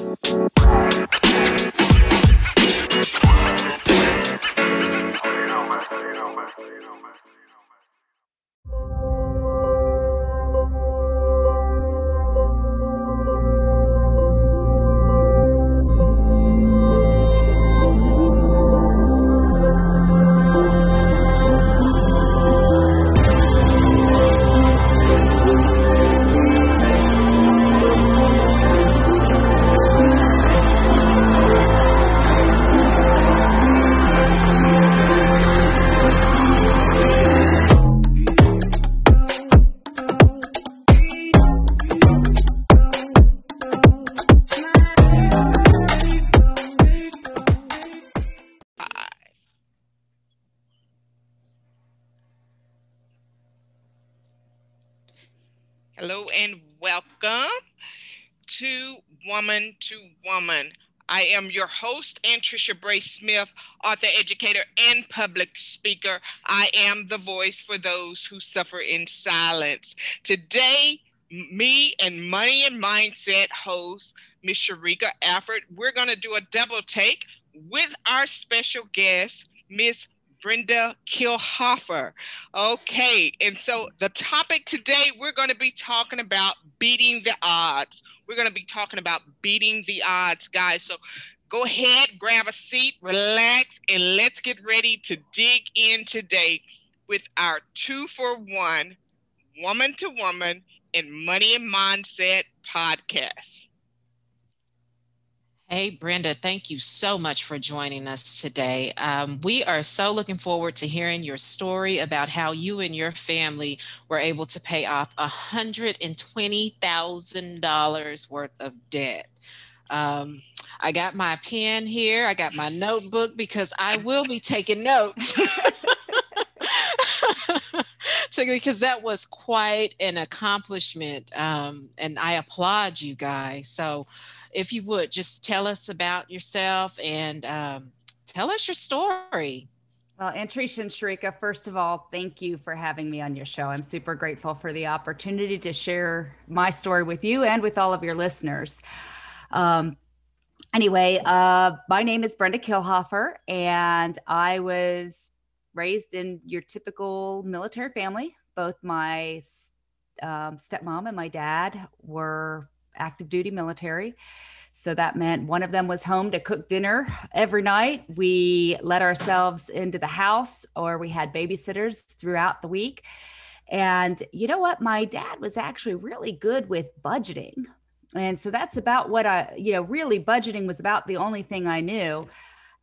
I am your host, Anntricia Bray Smith, author, educator, and public speaker. I am the voice for those who suffer in silence. Today, me and Money and Mindset host, Miss Sheryka Alford, we're going to do a double take with our special guest, Miss Brenda Kilhoffer. Okay, and so the topic today, we're going to be talking about beating the odds. We're going to be talking about beating the odds, guys. So go ahead, grab a seat, relax, and let's get ready to dig in today with our two for one, woman to woman, and money and mindset podcast. Hey, Brenda, thank you so much for joining us today. Um, we are so looking forward to hearing your story about how you and your family were able to pay off $120,000 worth of debt. Um, I got my pen here, I got my notebook because I will be taking notes. so, because that was quite an accomplishment, um, and I applaud you guys. So, if you would just tell us about yourself and um, tell us your story. Well, Anntricia and Sheryka, first of all, thank you for having me on your show. I'm super grateful for the opportunity to share my story with you and with all of your listeners. Um, anyway, uh, my name is Brenda Kilhoffer, and I was raised in your typical military family. Both my um, stepmom and my dad were active duty military. So that meant one of them was home to cook dinner every night. We let ourselves into the house, or we had babysitters throughout the week. And you know what? My dad was actually really good with budgeting. And so that's about what I, you know, really budgeting was about the only thing I knew.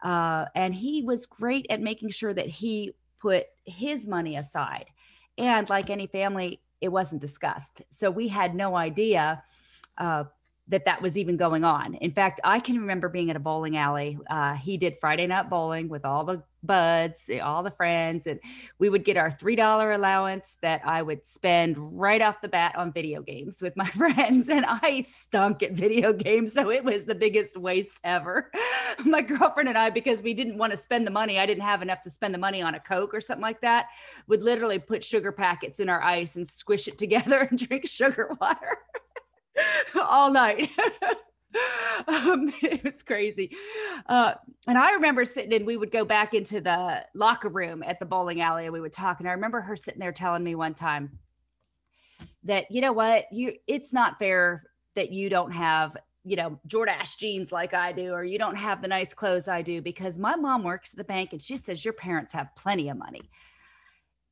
Uh, and he was great at making sure that he put his money aside. And like any family, it wasn't discussed. So we had no idea uh, that that was even going on. In fact, I can remember being at a bowling alley. Uh, he did Friday night bowling with all the buds, all the friends, and we would get our three dollar allowance that I would spend right off the bat on video games with my friends. And I stunk at video games, so it was the biggest waste ever. my girlfriend and I, because we didn't want to spend the money, I didn't have enough to spend the money on a Coke or something like that, would literally put sugar packets in our ice and squish it together and drink sugar water. all night. um, it was crazy. Uh, and I remember sitting in, we would go back into the locker room at the bowling alley and we would talk. And I remember her sitting there telling me one time that, you know what, you, it's not fair that you don't have, you know, Jordache jeans like I do, or you don't have the nice clothes I do, because my mom works at the bank and she says your parents have plenty of money.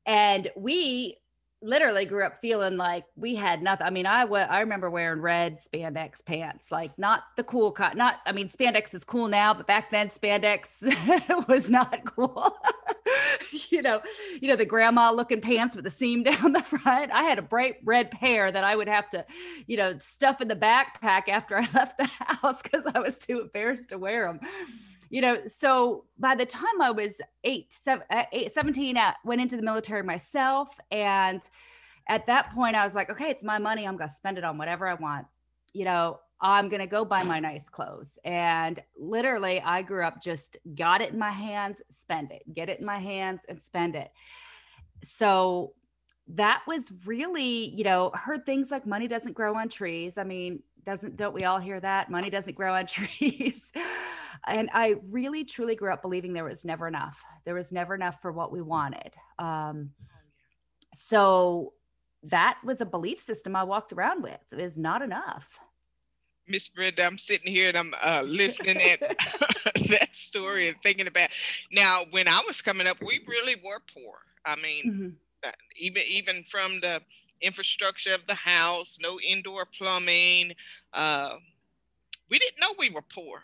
And we literally grew up feeling like we had nothing. I mean, I I remember wearing red spandex pants, like not the cool cut. Not, I mean, spandex is cool now, but back then spandex was not cool. you know, you know the grandma looking pants with the seam down the front. I had a bright red pair that I would have to, you know, stuff in the backpack after I left the house because I was too embarrassed to wear them you know so by the time i was eight, seven, uh, eight 17 I went into the military myself and at that point i was like okay it's my money. I'm going to spend it on whatever i want. You know i'm going to go buy my nice clothes. And literally i grew up just got it in my hands spend it get it in my hands and spend it. So that was really you know heard things like money doesn't grow on trees. I mean doesn't don't we all hear that? Money doesn't grow on trees. And i really truly grew up believing there was never enough. There was never enough for what we wanted. Um, so that was a belief system i walked around with it was not enough. Miss brenda i'm sitting here and i'm uh, listening at that story and thinking about now when i was coming up we really were poor. I mean mm-hmm. Even even from the infrastructure of the house, no indoor plumbing. Uh, we didn't know we were poor.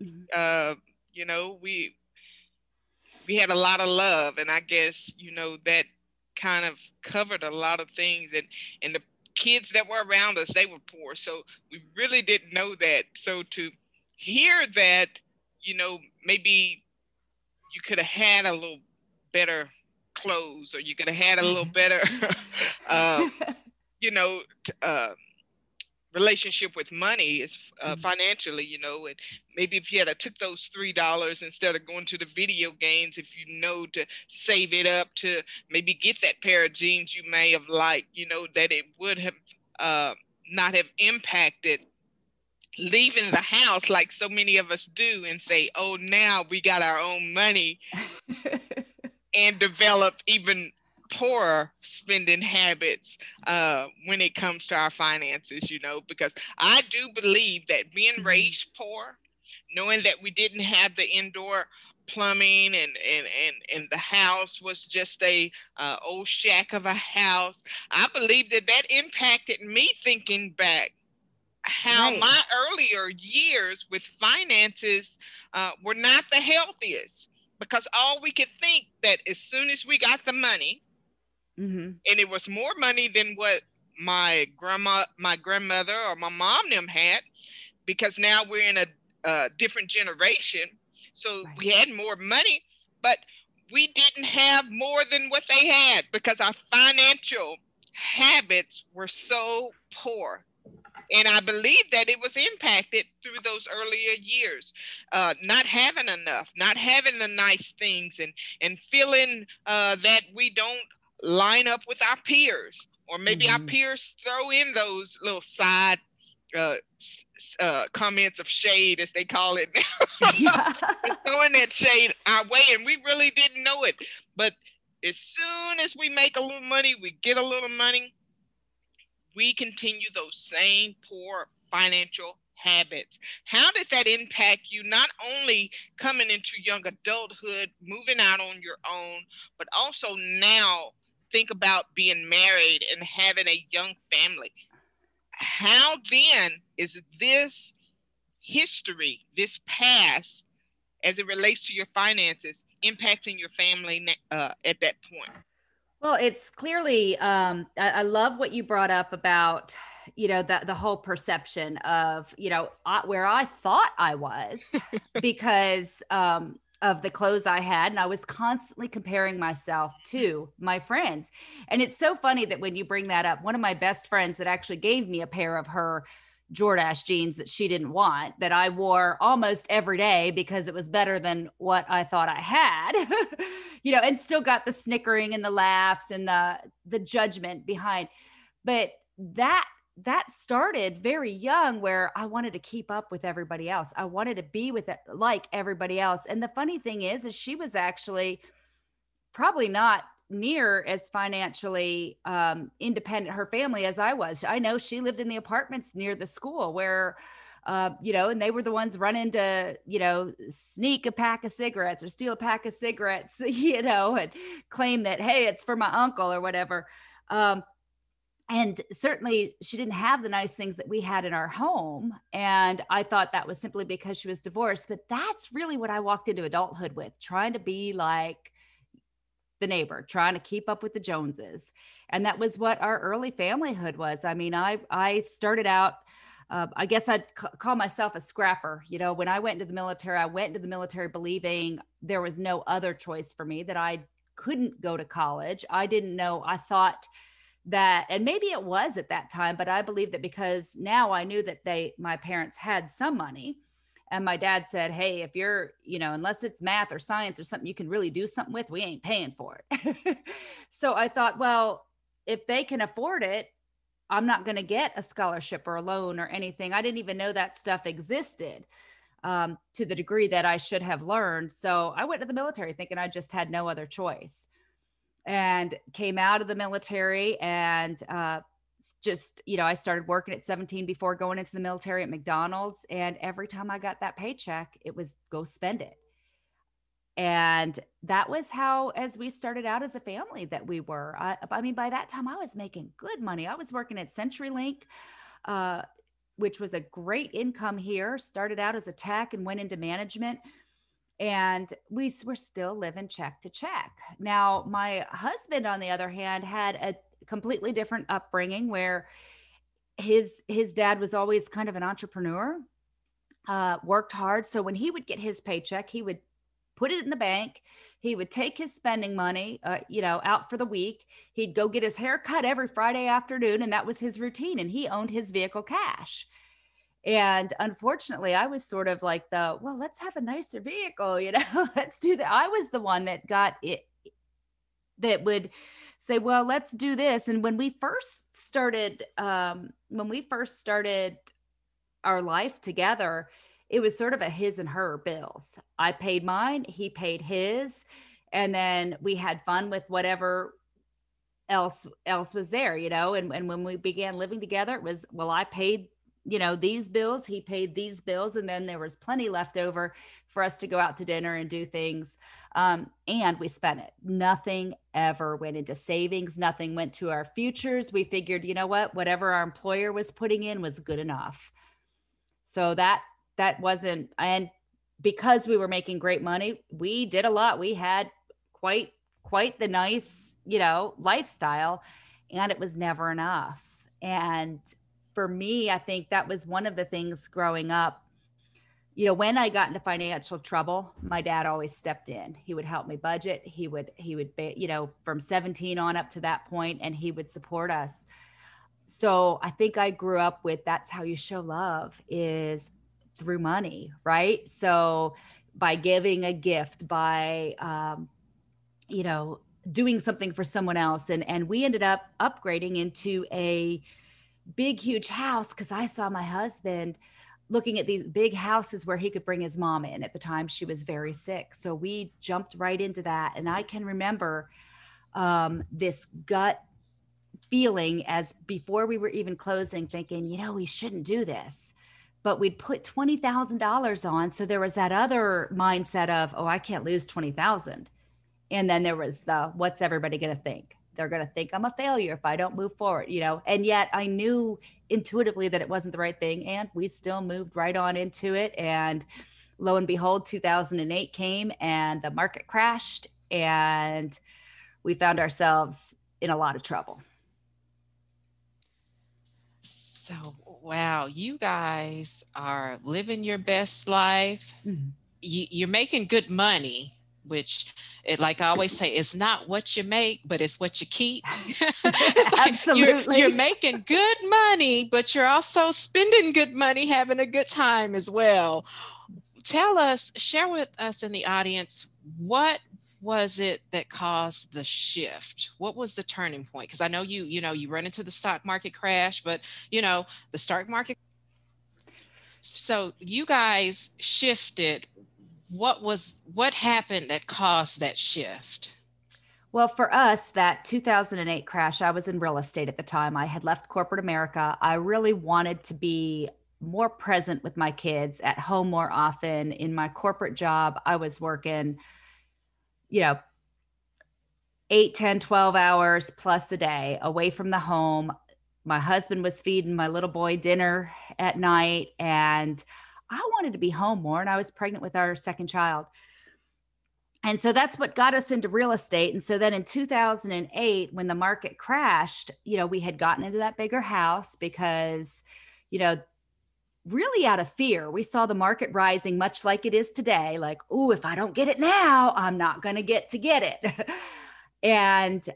Mm-hmm. Uh, you know, we we had a lot of love, and I guess you know that kind of covered a lot of things. And and the kids that were around us, they were poor, so we really didn't know that. So to hear that, you know, maybe you could have had a little better clothes or you could have had a little better uh, you know uh, relationship with money is uh, mm-hmm. financially you know and maybe if you had took those three dollars instead of going to the video games if you know to save it up to maybe get that pair of jeans you may have liked you know that it would have uh, not have impacted leaving the house like so many of us do and say oh now we got our own money and develop even poorer spending habits uh, when it comes to our finances, you know, because I do believe that being mm-hmm. raised poor, knowing that we didn't have the indoor plumbing and and and, and the house was just a uh, old shack of a house i believe that that impacted me thinking back how right. my earlier years with finances uh, were not the healthiest because all we could think that as soon as we got the money, mm-hmm. and it was more money than what my grandma, my grandmother, or my mom them had, because now we're in a, a different generation. So right. we had more money, but we didn't have more than what they had because our financial habits were so poor. And I believe that it was impacted through those earlier years, uh, not having enough, not having the nice things, and and feeling uh, that we don't line up with our peers, or maybe mm-hmm. our peers throw in those little side uh, uh, comments of shade, as they call it now, throwing that shade our way, and we really didn't know it. But as soon as we make a little money, we get a little money, we continue those same poor financial habits. How did that impact you, not only coming into young adulthood, moving out on your own, but also now think about being married and having a young family? How then is this history, this past, as it relates to your finances, impacting your family uh, at that point? Well, it's clearly, um, I, I, love what you brought up about, you know, the, the whole perception of, you know, I, where I thought I was because um, of the clothes I had. And I was constantly comparing myself to my friends. And it's so funny that when you bring that up, one of my best friends that actually gave me a pair of her Jordache jeans that she didn't want that I wore almost every day because it was better than what I thought I had. you know, and still got the snickering and the laughs and the the judgment behind. But that that started very young where I wanted to keep up with everybody else. I wanted to be with it like everybody else. And the funny thing is is she was actually probably not near as financially um, independent her family as I was. I know she lived in the apartments near the school where uh, you know, and they were the ones running to, you know, sneak a pack of cigarettes or steal a pack of cigarettes, you know, and claim that, hey, it's for my uncle or whatever. Um, and certainly she didn't have the nice things that we had in our home. And I thought that was simply because she was divorced. But that's really what I walked into adulthood with, trying to be like, the neighbor, trying to keep up with the Joneses. And that was what our early familyhood was. I mean, I I started out uh, I guess I'd c- call myself a scrapper. You know, when I went into the military, I went into the military believing there was no other choice for me, that I couldn't go to college. I didn't know, I thought that, and maybe it was at that time, but I believe that because now I knew that they, my parents had some money, and my dad said, Hey, if you're, you know, unless it's math or science or something you can really do something with, we ain't paying for it. so I thought, well, if they can afford it, I'm not going to get a scholarship or a loan or anything. I didn't even know that stuff existed um, to the degree that I should have learned. So I went to the military thinking I just had no other choice and came out of the military and uh, just, you know, I started working at 17 before going into the military at McDonald's. And every time I got that paycheck, it was go spend it. And that was how, as we started out as a family, that we were. I, I mean, by that time, I was making good money. I was working at CenturyLink. Uh, which was a great income here, started out as a tech and went into management. And we were still living check to check. Now, my husband, on the other hand, had a completely different upbringing where his his dad was always kind of an entrepreneur, uh, worked hard. So when he would get his paycheck, he would put it in the bank. He would take his spending money, uh, you know, out for the week. He'd go get his hair cut every Friday afternoon, and that was his routine. And he owned his vehicle cash. And unfortunately, I was sort of like the, well, let's have a nicer vehicle, you know, let's do that. I was the one that got it, that would say, well, let's do this. And when we first started, um, when we first started our life together, it was sort of a his and her bills. I paid mine, he paid his, and then we had fun with whatever else else was there, you know. And and when we began living together, it was well, I paid you know these bills he paid these bills and then there was plenty left over for us to go out to dinner and do things um, and we spent it. Nothing ever went into savings nothing went to our futures. We figured you know what whatever our employer was putting in was good enough. So that that wasn't and because we were making great money we did a lot. We had quite quite the nice you know lifestyle and it was never enough. And for me i think that was one of the things growing up you know when i got into financial trouble my dad always stepped in. He would help me budget. He would he would be, you know from 17 on up to that point and he would support us. So i think i grew up with that's how you show love is through money, right? So by giving a gift, by um, you know, doing something for someone else, and and we ended up upgrading into a big, huge house because I saw my husband looking at these big houses where he could bring his mom in. At the time, she was very sick, so we jumped right into that, and I can remember um, this gut feeling as before we were even closing thinking you know we shouldn't do this but we'd put $20,000 on. So there was that other mindset of, oh, I can't lose 20,000. And then there was the, what's everybody going to think? They're going to think I'm a failure if I don't move forward, you know? And yet I knew intuitively that it wasn't the right thing. And we still moved right on into it. And lo and behold, 2008 came and the market crashed and we found ourselves in a lot of trouble. So wow, you guys are living your best life. Mm-hmm. You, you're making good money, which it, like I always say, it's not what you make, but it's what you keep. like Absolutely. You're, you're, making good money, but you're also spending good money, having a good time as well. Tell us, share with us in the audience, what was it that caused the shift what was the turning point because i know you you know you run into the stock market crash but you know the stock market so you guys shifted what was what happened that caused that shift? Well for us that 2008 crash i was in real estate at the time. I had left corporate america. I really wanted to be more present with my kids at home more often. In my corporate job i was working you know, 8, 10, 12 hours plus a day away from the home. My husband was feeding my little boy dinner at night, and I wanted to be home more. And I was pregnant with our second child. And so that's what got us into real estate. And so then in 2008, when the market crashed, you know, we had gotten into that bigger house because, you know, really out of fear. We saw the market rising much like it is today, like, oh, if I don't get it now, I'm not going to get to get it. and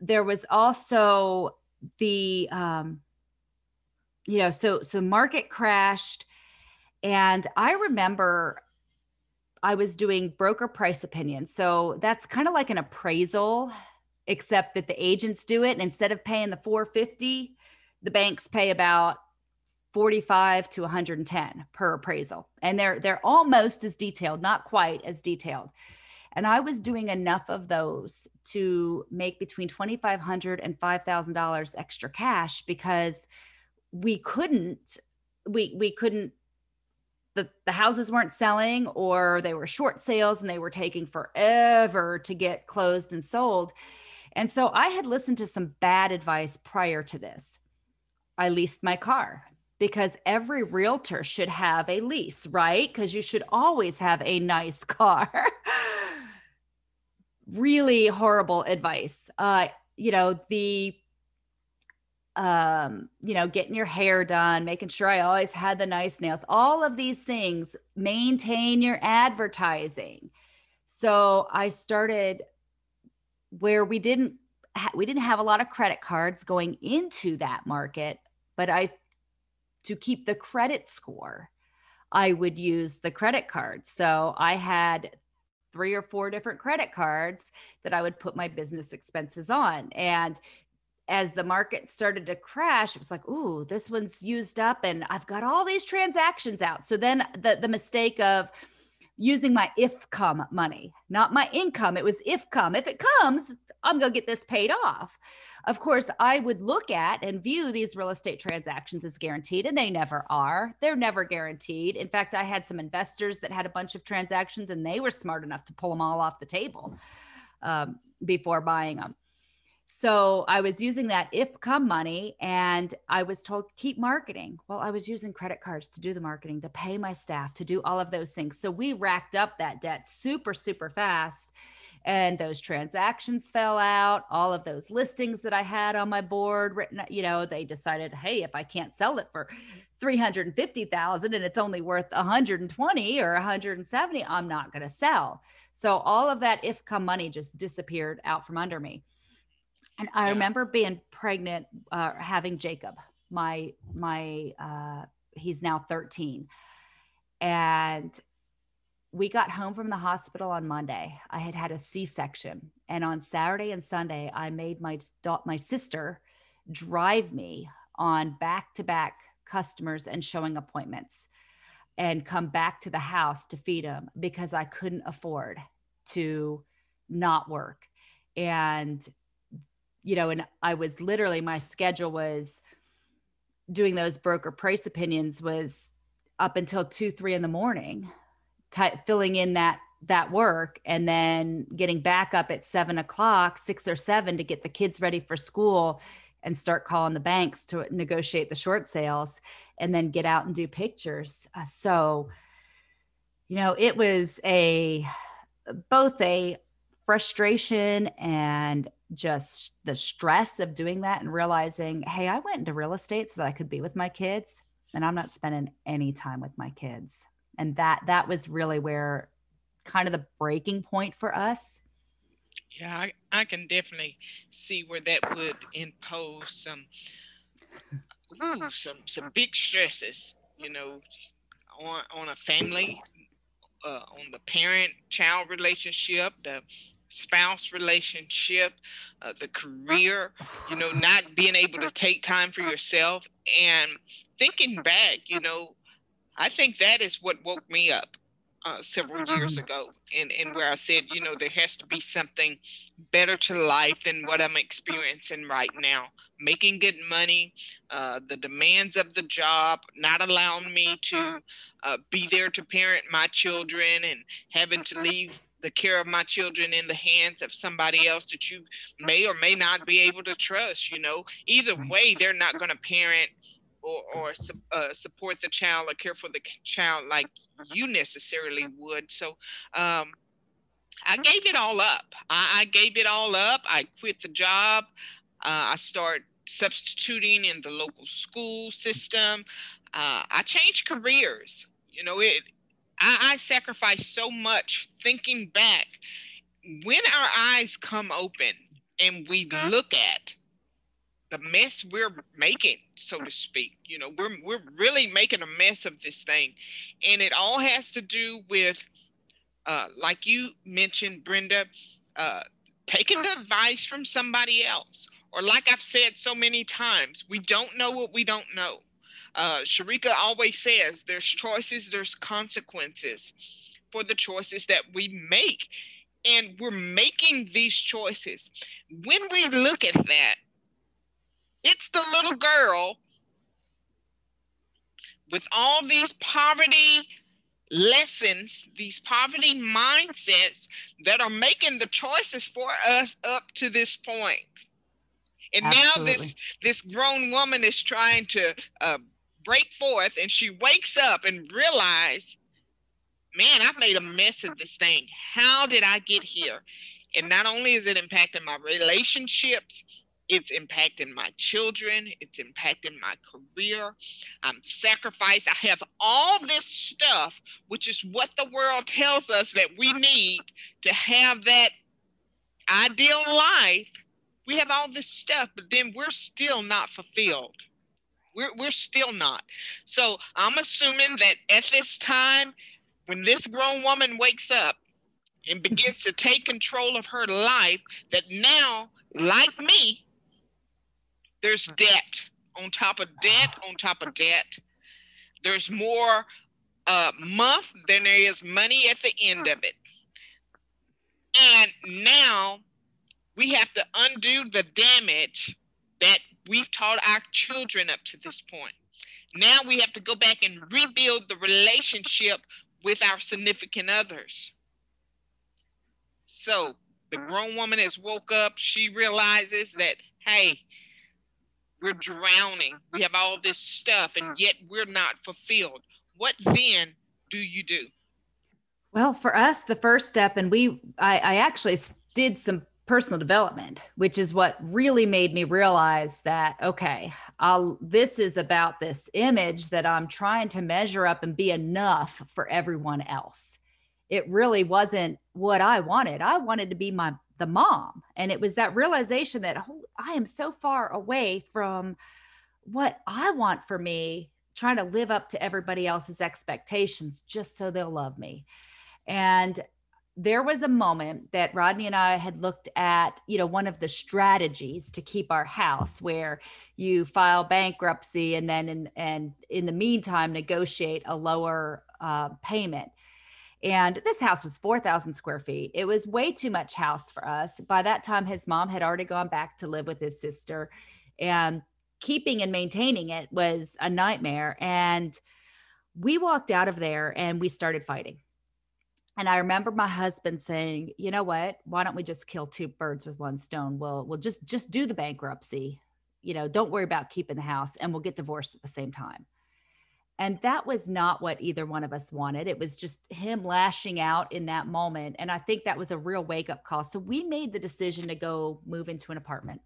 there was also the um you know, so so market crashed and I remember I was doing broker price opinion. So that's kind of like an appraisal except that the agents do it. And instead of paying the 450 the banks pay about 45 to 110 per appraisal. And they're they're almost as detailed not quite as detailed. And i was doing enough of those to make between 2500 and $5000 extra cash because we couldn't we we couldn't the, the houses weren't selling or they were short sales and they were taking forever to get closed and sold and so i had listened to some bad advice prior to this i leased my car because every realtor should have a lease, right? Because you should always have a nice car. really horrible advice. Uh, you know, the um, you know, getting your hair done, making sure I always had the nice nails, all of these things maintain your advertising. So I started where we didn't ha- we didn't have a lot of credit cards going into that market, but I to keep the credit score, I would use the credit card. So I had three or four different credit cards that I would put my business expenses on. And as the market started to crash, it was like, ooh, this one's used up and I've got all these transactions out. So then the, the mistake of using my if come money, not my income. It was if come. If it comes, I'm going to get this paid off. Of course, I would look at and view these real estate transactions as guaranteed, and they never are. They're never guaranteed. In fact, I had some investors that had a bunch of transactions and they were smart enough to pull them all off the table um, before buying them. So I was using that if come money and I was told keep marketing. Well, I was using credit cards to do the marketing, to pay my staff, to do all of those things. So we racked up that debt super, super fast. And those transactions fell out. All of those listings that I had on my board written, you know, they decided, hey, if I can't sell it for 350,000 and it's only worth 120 or 170, I'm not going to sell. So all of that if come money just disappeared out from under me. And I yeah. remember being pregnant, uh, having Jacob, my, my, uh, he's now 13. And we got home from the hospital on Monday. I had had a C-section, and on Saturday and Sunday, I made my my sister drive me on back-to-back customers and showing appointments, and come back to the house to feed him because I couldn't afford to not work. And you know, and I was literally my schedule was doing those broker price opinions was up until two, three in the morning, filling in that that work and then getting back up at seven o'clock, six or seven to get the kids ready for school and start calling the banks to negotiate the short sales and then get out and do pictures. Uh, so, you know, it was a both a frustration and just the stress of doing that and realizing, hey, I went into real estate so that I could be with my kids and I'm not spending any time with my kids. And that that was really where kind of the breaking point for us. Yeah, I, I can definitely see where that would impose some ooh, some some big stresses, you know, on on a family, uh, on the parent child relationship, the spouse relationship, uh, the career, you know, not being able to take time for yourself. And thinking back, you know, I think that is what woke me up uh, several years ago, and, and where I said, you know, there has to be something better to life than what I'm experiencing right now. Making good money, uh, the demands of the job, not allowing me to uh, be there to parent my children, and having to leave the care of my children in the hands of somebody else that you may or may not be able to trust. You know, either way, they're not going to parent or, or uh, support the child or care for the child like you necessarily would. So, um, I gave it all up. I, I, gave it all up. I quit the job. Uh, I started substituting in the local school system. Uh, I changed careers. You know, it I, I sacrifice so much thinking back. When our eyes come open and we look at the mess we're making, so to speak, you know, we're we're really making a mess of this thing, and it all has to do with, uh, like you mentioned, Brenda, uh, taking the advice from somebody else or like I've said so many times, we don't know what we don't know. Uh, Sheryka always says there's choices, there's consequences for the choices that we make. And we're making these choices. When we look at that, it's the little girl with all these poverty lessons, these poverty mindsets that are making the choices for us up to this point. And Absolutely. now this this grown woman is trying to uh, break forth, and she wakes up and realize, man, I've made a mess of this thing. How did I get here? And not only is it impacting my relationships, it's impacting my children. It's impacting my career. I'm sacrificed. I have all this stuff, which is what the world tells us that we need to have that ideal life. We have all this stuff, but then we're still not fulfilled. We're, we're still not. So I'm assuming that at this time, when this grown woman wakes up and begins to take control of her life, that now, like me, there's debt on top of debt on top of debt. There's more uh, month than there is money at the end of it. And now we have to undo the damage that we've taught our children up to this point. Now we have to go back and rebuild the relationship with our significant others. So the grown woman has woke up. She realizes that, hey, we're drowning. We have all this stuff, and yet we're not fulfilled. What then do you do? Well, for us, the first step, and we, I, I actually did some personal development, which is what really made me realize that, okay, I'll, this is about this image that I'm trying to measure up and be enough for everyone else. It really wasn't what I wanted. I wanted to be my the mom. And it was that realization that oh, I am so far away from what I want for me, trying to live up to everybody else's expectations just so they'll love me. And there was a moment that Rodney and I had looked at, you know, one of the strategies to keep our house where you file bankruptcy and then in, and in the meantime negotiate a lower uh, payment. And this house was 4,000 square feet. It was way too much house for us. By that time, his mom had already gone back to live with his sister, and keeping and maintaining it was a nightmare. And we walked out of there and we started fighting. And I remember my husband saying, "You know what? Why don't we just kill two birds with one stone? We'll we'll just just do the bankruptcy. You know, don't worry about keeping the house, and we'll get divorced at the same time." And that was not what either one of us wanted. It was just him lashing out in that moment. And I think that was a real wake up call. So we made the decision to go move into an apartment.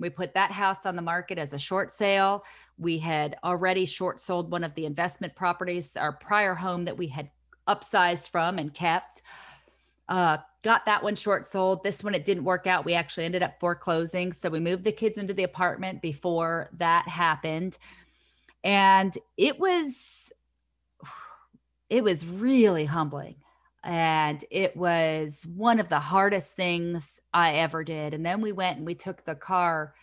We put that house on the market as a short sale. We had already short sold one of the investment properties, our prior home that we had upsized from and kept. Uh, got that one short sold. This one, it didn't work out. We actually ended up foreclosing. So we moved the kids into the apartment before that happened and it was it was really humbling and it was one of the hardest things i ever did and then we went and we took the car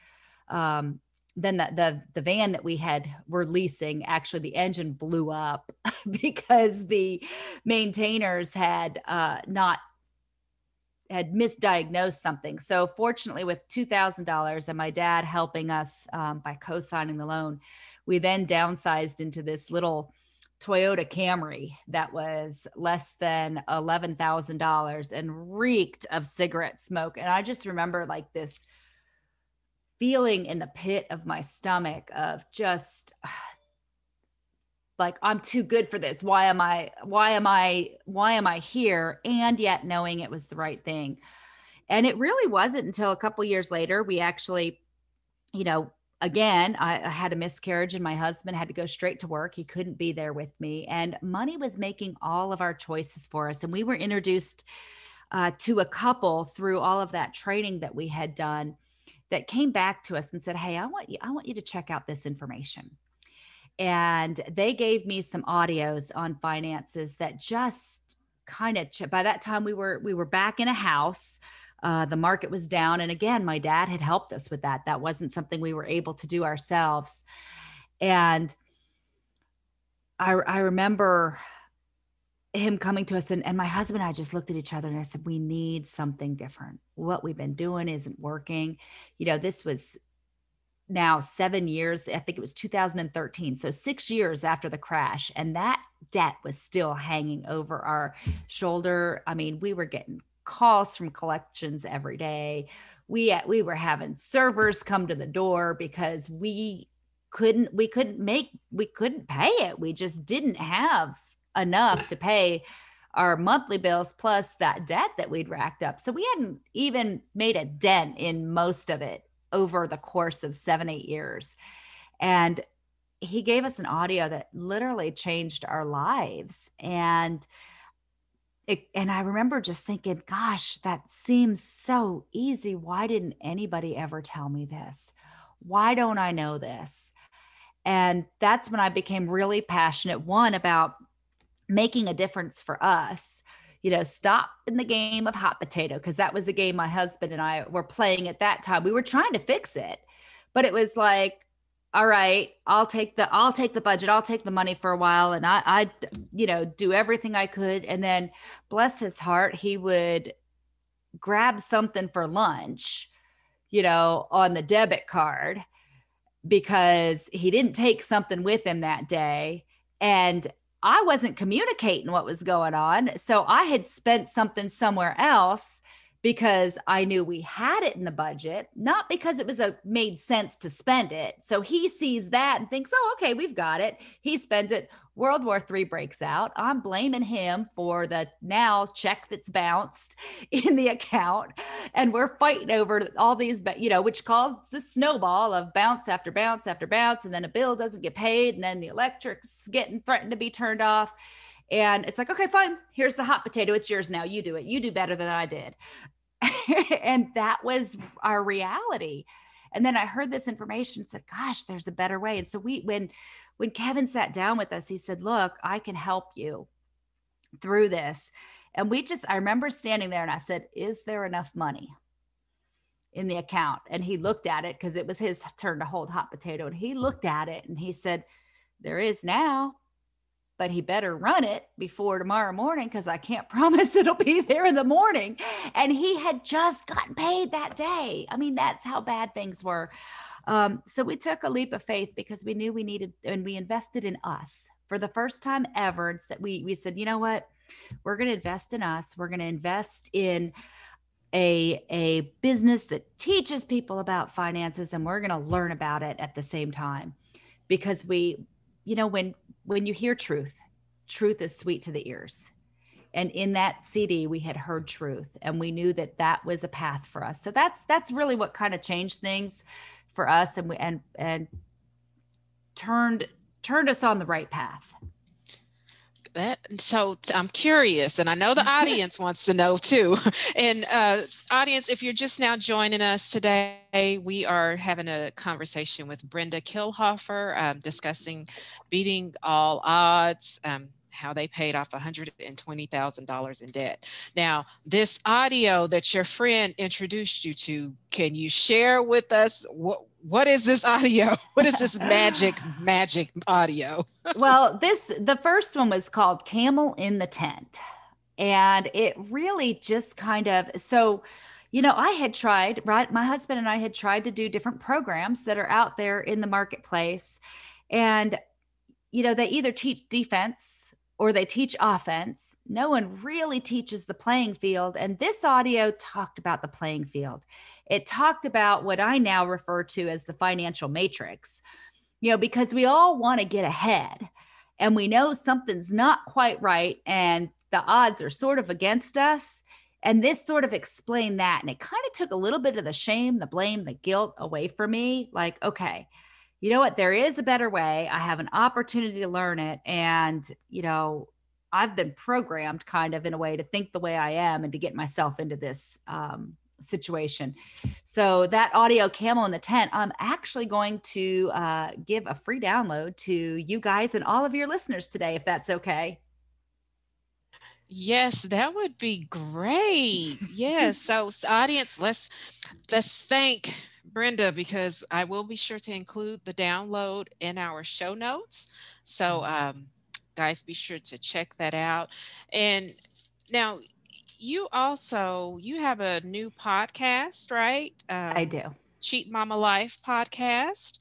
um, then the, the the van that we had were leasing actually the engine blew up because the maintainers had uh, not had misdiagnosed something. So fortunately, with two thousand dollars and my dad helping us um, by co-signing the loan, we then downsized into this little Toyota Camry that was less than $11,000 and reeked of cigarette smoke. And I just remember like this feeling in the pit of my stomach of just like I'm too good for this. Why am I why am I why am I here and yet knowing it was the right thing. And it really wasn't until a couple years later we actually you know again, I, I, had a miscarriage and my husband had to go straight to work. He couldn't be there with me. And money was making all of our choices for us. And we were introduced uh, to a couple through all of that training that we had done that came back to us and said, Hey, I want you, I want you to check out this information. And they gave me some audios on finances that just kind of by that time we were we were back in a house Uh, the market was down. And again, my dad had helped us with that. That wasn't something we were able to do ourselves. And I, I remember him coming to us and, and my husband and I just looked at each other and I said, we need something different. What we've been doing isn't working. You know, this was now seven years. I think it was 2013. So six years after the crash. And that debt was still hanging over our shoulder. I mean, we were getting calls from collections every day. We, uh, we were having servers come to the door because we couldn't, we couldn't make, we couldn't pay it. We just didn't have enough to pay our monthly bills plus that debt that we'd racked up. So we hadn't even made a dent in most of it over the course of seven, eight years. And he gave us an audio that literally changed our lives. And it, and I remember just thinking, gosh, that seems so easy. Why didn't anybody ever tell me this? Why don't I know this? And that's when I became really passionate, one, about making a difference for us you know stop in the game of hot potato because that was the game my husband and i were playing at that time. We were trying to fix it but it was like all right i'll take the i'll take the budget i'll take the money for a while and i i you know do everything i could. And then bless his heart he would grab something for lunch you know on the debit card because he didn't take something with him that day and I wasn't communicating what was going on. So I had spent something somewhere else because I knew we had it in the budget, not because it was a made sense to spend it. So he sees that and thinks, "Oh, okay, we've got it." He spends it. World War III breaks out. I'm blaming him for the now check that's bounced in the account, and we're fighting over all these, you know, which caused the snowball of bounce after bounce after bounce, and then a bill doesn't get paid, and then the electric's getting threatened to be turned off. And it's like, okay, fine. Here's the hot potato. It's yours now. You do it. You do better than I did. and that was our reality. And then I heard this information said, gosh, there's a better way. And so we, when, when Kevin sat down with us, he said, look, I can help you through this. And we just, I remember standing there and I said, is there enough money? in the account and he looked at it because it was his turn to hold hot potato and he looked at it and he said there is now but he better run it before tomorrow morning because I can't promise it'll be there in the morning. And he had just gotten paid that day. I mean, that's how bad things were. Um, so we took a leap of faith because we knew we needed and we invested in us for the first time ever. We, we said, you know what? We're going to invest in us. We're going to invest in a a business that teaches people about finances and we're going to learn about it at the same time because we you know when when you hear truth, truth is sweet to the ears. And in that CD, we had heard truth, and we knew that that was a path for us. So that's that's really what kind of changed things for us, and we and and turned turned us on the right path that so i'm curious and i know the audience wants to know too and uh, audience if you're just now joining us today we are having a conversation with brenda kilhoffer um, discussing beating all odds um, how they paid off $120,000 in debt. Now, this audio that your friend introduced you to, can you share with us what what is this audio? What is this magic magic audio? well, this the first one was called Camel in the Tent. And it really just kind of so you know, I had tried, right? My husband and I had tried to do different programs that are out there in the marketplace. And, you know, they either teach defense or they teach offense. No one really teaches the playing field. And this audio talked about the playing field. It talked about what I now refer to as the financial matrix, you know, because we all want to get ahead and we know something's not quite right and the odds are sort of against us. And this sort of explained that. And it kind of took a little bit of the shame, the blame, the guilt away from me. Like, okay, you know what? There is a better way. I have an opportunity to learn it. And, you know, I've been programmed kind of in a way to think the way I am and to get myself into this um, situation. So that audio camel in the tent, I'm actually going to uh, give a free download to you guys and all of your listeners today, if that's okay. Yes, that would be great. Yes. so audience, let's let's thank Brenda because I will be sure to include the download in our show notes. So um, guys, be sure to check that out. And now you also you have a new podcast, right? Um, I do. Cheap Mama Life podcast,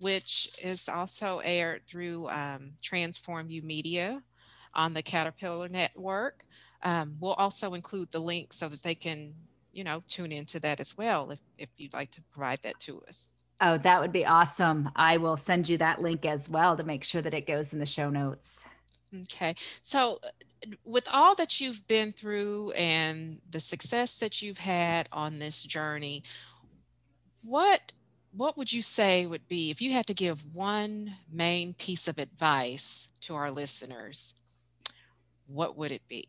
which is also aired through um, TransformU Media on the Caterpillar Network. Um, we'll also include the link so that they can, you know, tune into that as well if, if you'd like to provide that to us. Oh, that would be awesome. I will send you that link as well to make sure that it goes in the show notes. Okay. So, uh, with all that you've been through and the success that you've had on this journey, what what would you say would be if you had to give one main piece of advice to our listeners what would it be?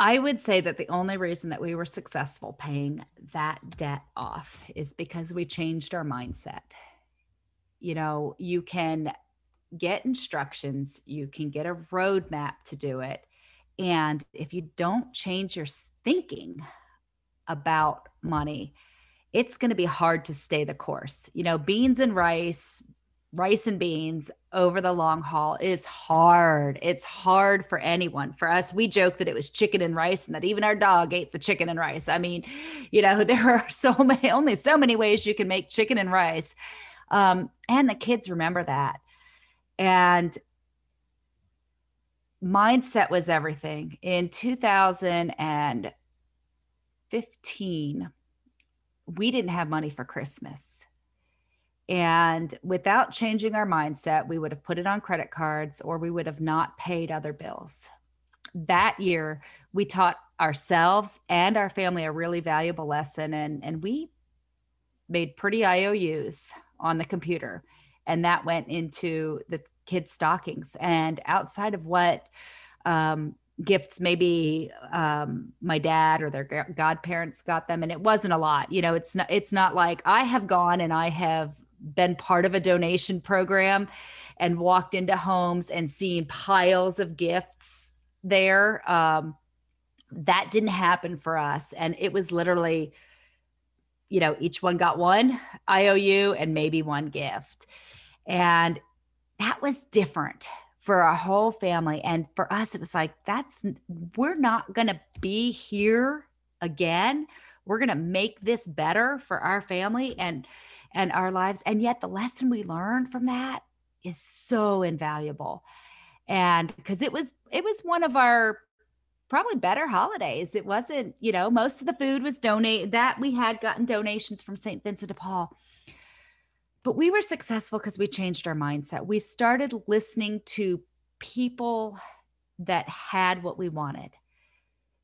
I would say that the only reason that we were successful paying that debt off is because we changed our mindset. You know, you can get instructions, you can get a roadmap to do it. And if you don't change your thinking about money, it's going to be hard to stay the course. You know, beans and rice, rice and beans over the long haul is hard. It's hard for anyone. For us, we joke that it was chicken and rice and that even our dog ate the chicken and rice. I mean, you know, there are so many, only so many ways you can make chicken and rice. Um, and the kids remember that. And mindset was everything. In 2015, we didn't have money for Christmas and without changing our mindset, we would have put it on credit cards or we would have not paid other bills. That year, we taught ourselves and our family a really valuable lesson, and, and we made pretty IOUs on the computer. And that went into the kids' stockings. And outside of what um, gifts maybe um, my dad or their godparents got them and it wasn't a lot you know it's not it's not like i have gone and i have been part of a donation program and walked into homes and seen piles of gifts there. Um, that didn't happen for us. And it was literally, you know, each one got one IOU and maybe one gift. And that was different for our whole family. And for us, it was like, that's, we're not going to be here again. We're going to make this better for our family. And, and our lives. And yet the lesson we learned from that is so invaluable. And because it was it was one of our probably better holidays. It wasn't, you know, most of the food was donated that we had gotten donations from St. Vincent de Paul. But we were successful because we changed our mindset. We started listening to people that had what we wanted.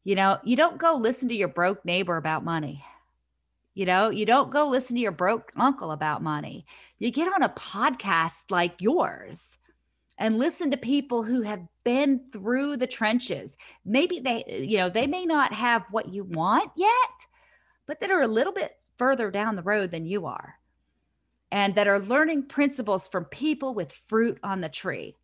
You know, you don't go listen to your broke neighbor about money. You know, you don't go listen to your broke uncle about money. You get on a podcast like yours and listen to people who have been through the trenches. Maybe they, you know, they may not have what you want yet, but that are a little bit further down the road than you are and that are learning principles from people with fruit on the tree.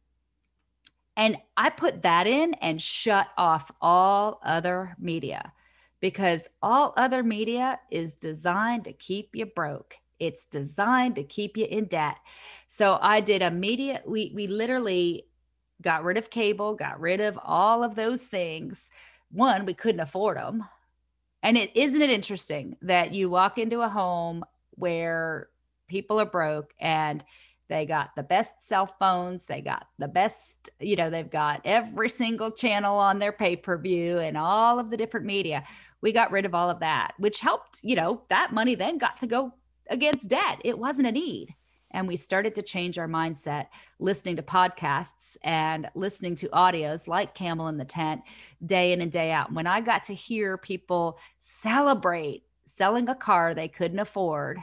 And I put that in and shut off all other media because all other media is designed to keep you broke. It's designed to keep you in debt. So I did immediate, we, we literally got rid of cable, got rid of all of those things. One, we couldn't afford them. And it isn't it interesting that you walk into a home where people are broke and they got the best cell phones. They got the best, you know, they've got every single channel on their pay per view and all of the different media we got rid of all of that, which helped, you know, that money then got to go against debt. It wasn't a need. And we started to change our mindset, listening to podcasts and listening to audios like Camel in the Tent day in and day out. When I got to hear people celebrate selling a car they couldn't afford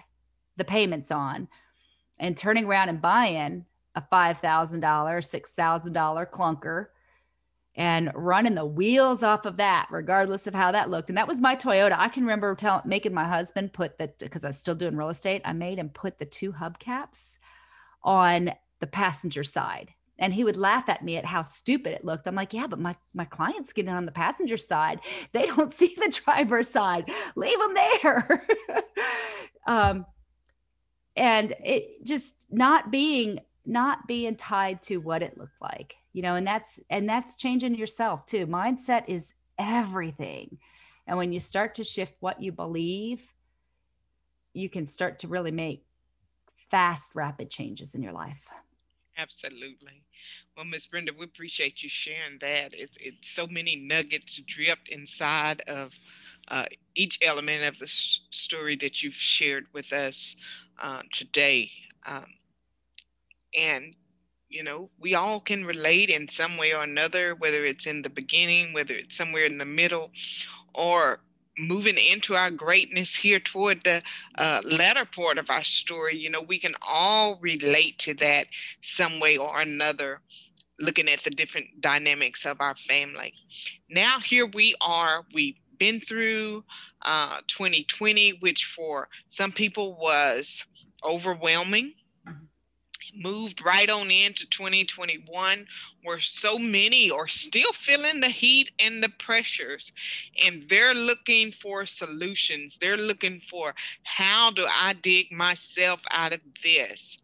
the payments on and turning around and buying a $5,000, $6,000 clunker and running the wheels off of that, regardless of how that looked. And that was my Toyota. I can remember tell, making my husband put the, because I was still doing real estate, I made him put the two hubcaps on the passenger side and he would laugh at me at how stupid it looked. I'm like, yeah, but my my clients getting on the passenger side, they don't see the driver's side. Leave them there. um, and it just not being not being tied to what it looked like, you know, and that's and that's changing yourself too. Mindset is everything. And when you start to shift what you believe, you can start to really make fast, rapid changes in your life. Absolutely. Well, Miss Brenda, we appreciate you sharing that. It's it's so many nuggets dripped inside of uh, each element of the story that you've shared with us uh, today. Um, and you know, we all can relate in some way or another, whether it's in the beginning, whether it's somewhere in the middle, or moving into our greatness here toward the uh, latter part of our story, you know, we can all relate to that some way or another, looking at the different dynamics of our family. Now, here we are, we've been through uh, 2020, which for some people was overwhelming. Moved right on into 2021 where so many are still feeling the heat and the pressures and they're looking for solutions. They're looking for how do i dig myself out of this?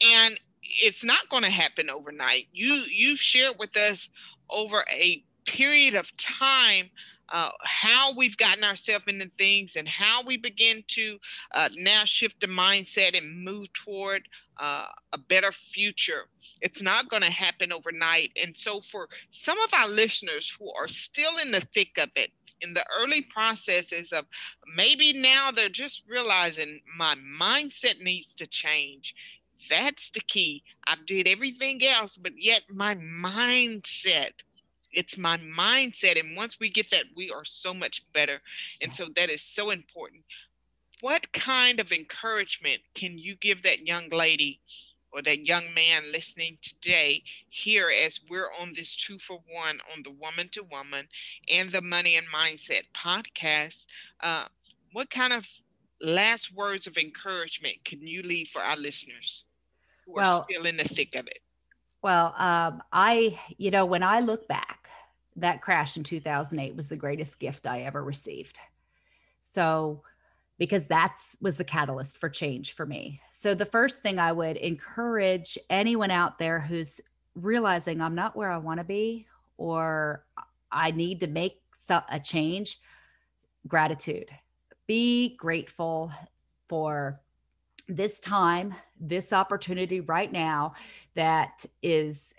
And it's not going to happen overnight. You you shared with us over a period of time uh, how we've gotten ourselves into things and how we begin to uh, now shift the mindset and move toward uh, a better future. It's not going to happen overnight. And so, for some of our listeners who are still in the thick of it, in the early processes of maybe now they're just realizing my mindset needs to change. That's the key. I've did everything else, but yet my mindset it's my mindset and once we get that we are so much better and so that is so important. What kind of encouragement can you give that young lady or that young man listening today here as we're on this two for one on the woman to woman and the money and mindset podcast? Uh, what kind of last words of encouragement can you leave for our listeners who well, are still in the thick of it? Well um, i you know when i look back that crash in 2008 was the greatest gift I ever received. So, because that's was the catalyst for change for me. So, the first thing I would encourage anyone out there who's realizing I'm not where I want to be or I need to make a change, gratitude. Be grateful for this time, this opportunity right now that is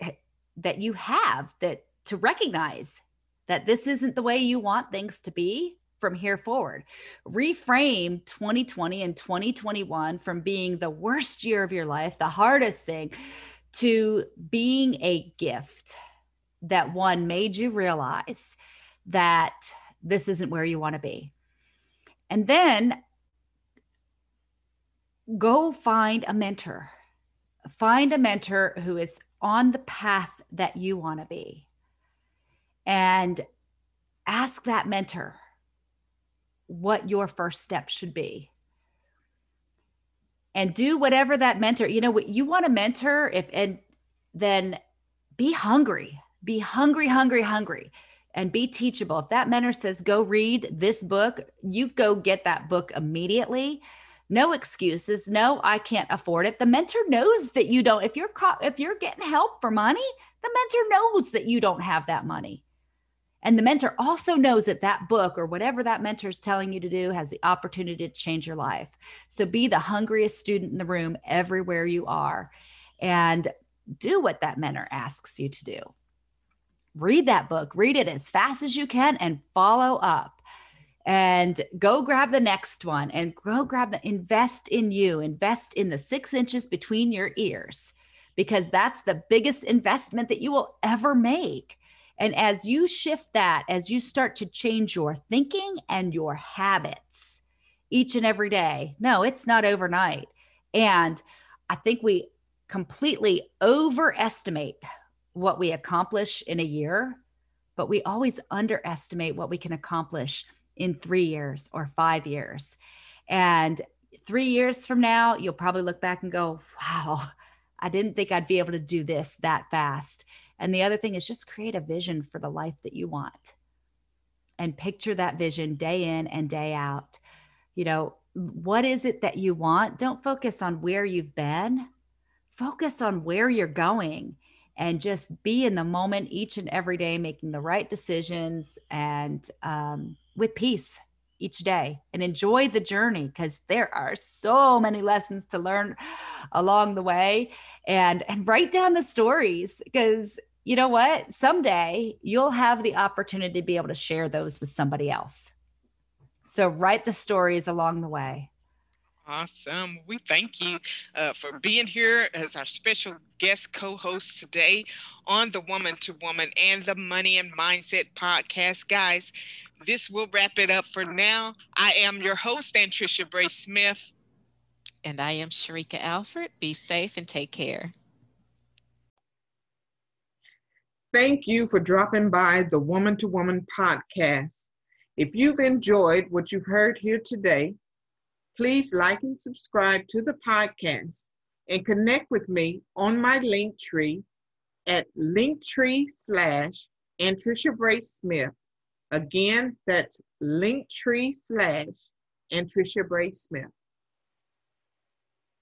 that you have that to recognize that this isn't the way you want things to be from here forward. Reframe 2020 and 2021 from being the worst year of your life, the hardest thing, to being a gift that one made you realize that this isn't where you want to be. And then go find a mentor. Find a mentor who is on the path that you want to be and ask that mentor what your first step should be. And do whatever that mentor you know what you want a mentor if and then be hungry be hungry hungry hungry and be teachable. If that mentor says go read this book you go get that book immediately. No excuses no i can't afford it. The mentor knows that you don't if you're if you're getting help for money the mentor knows that you don't have that money and the mentor also knows that that book or whatever that mentor is telling you to do has the opportunity to change your life. So be the hungriest student in the room everywhere you are and do what that mentor asks you to do. Read that book, read it as fast as you can and follow up. And go grab the next one and go grab the invest in you, invest in the six inches between your ears, because that's the biggest investment that you will ever make and as you shift that, as you start to change your thinking and your habits each and every day, no, it's not overnight. And I think we completely overestimate what we accomplish in a year, but we always underestimate what we can accomplish in three years or five years. And three years from now, you'll probably look back and go, wow, I didn't think I'd be able to do this that fast. And the other thing is just create a vision for the life that you want and picture that vision day in and day out. You know, what is it that you want? Don't focus on where you've been, focus on where you're going and just be in the moment each and every day, making the right decisions and um, with peace each day and enjoy the journey because there are so many lessons to learn along the way and and write down the stories because you know what someday you'll have the opportunity to be able to share those with somebody else so write the stories along the way Awesome. We thank you uh, for being here as our special guest co host today on the Woman to Woman and the Money and Mindset podcast. Guys, this will wrap it up for now. I am your host, Anntricia Bray Smith. And I am Sheryka Alford. Be safe and take care. Thank you for dropping by the Woman to Woman podcast. If you've enjoyed what you've heard here today, Please like and subscribe to the podcast and connect with me on my link tree at linktree slash Anntricia Bray Smith. Again, that's linktree slash Anntricia Bray Smith.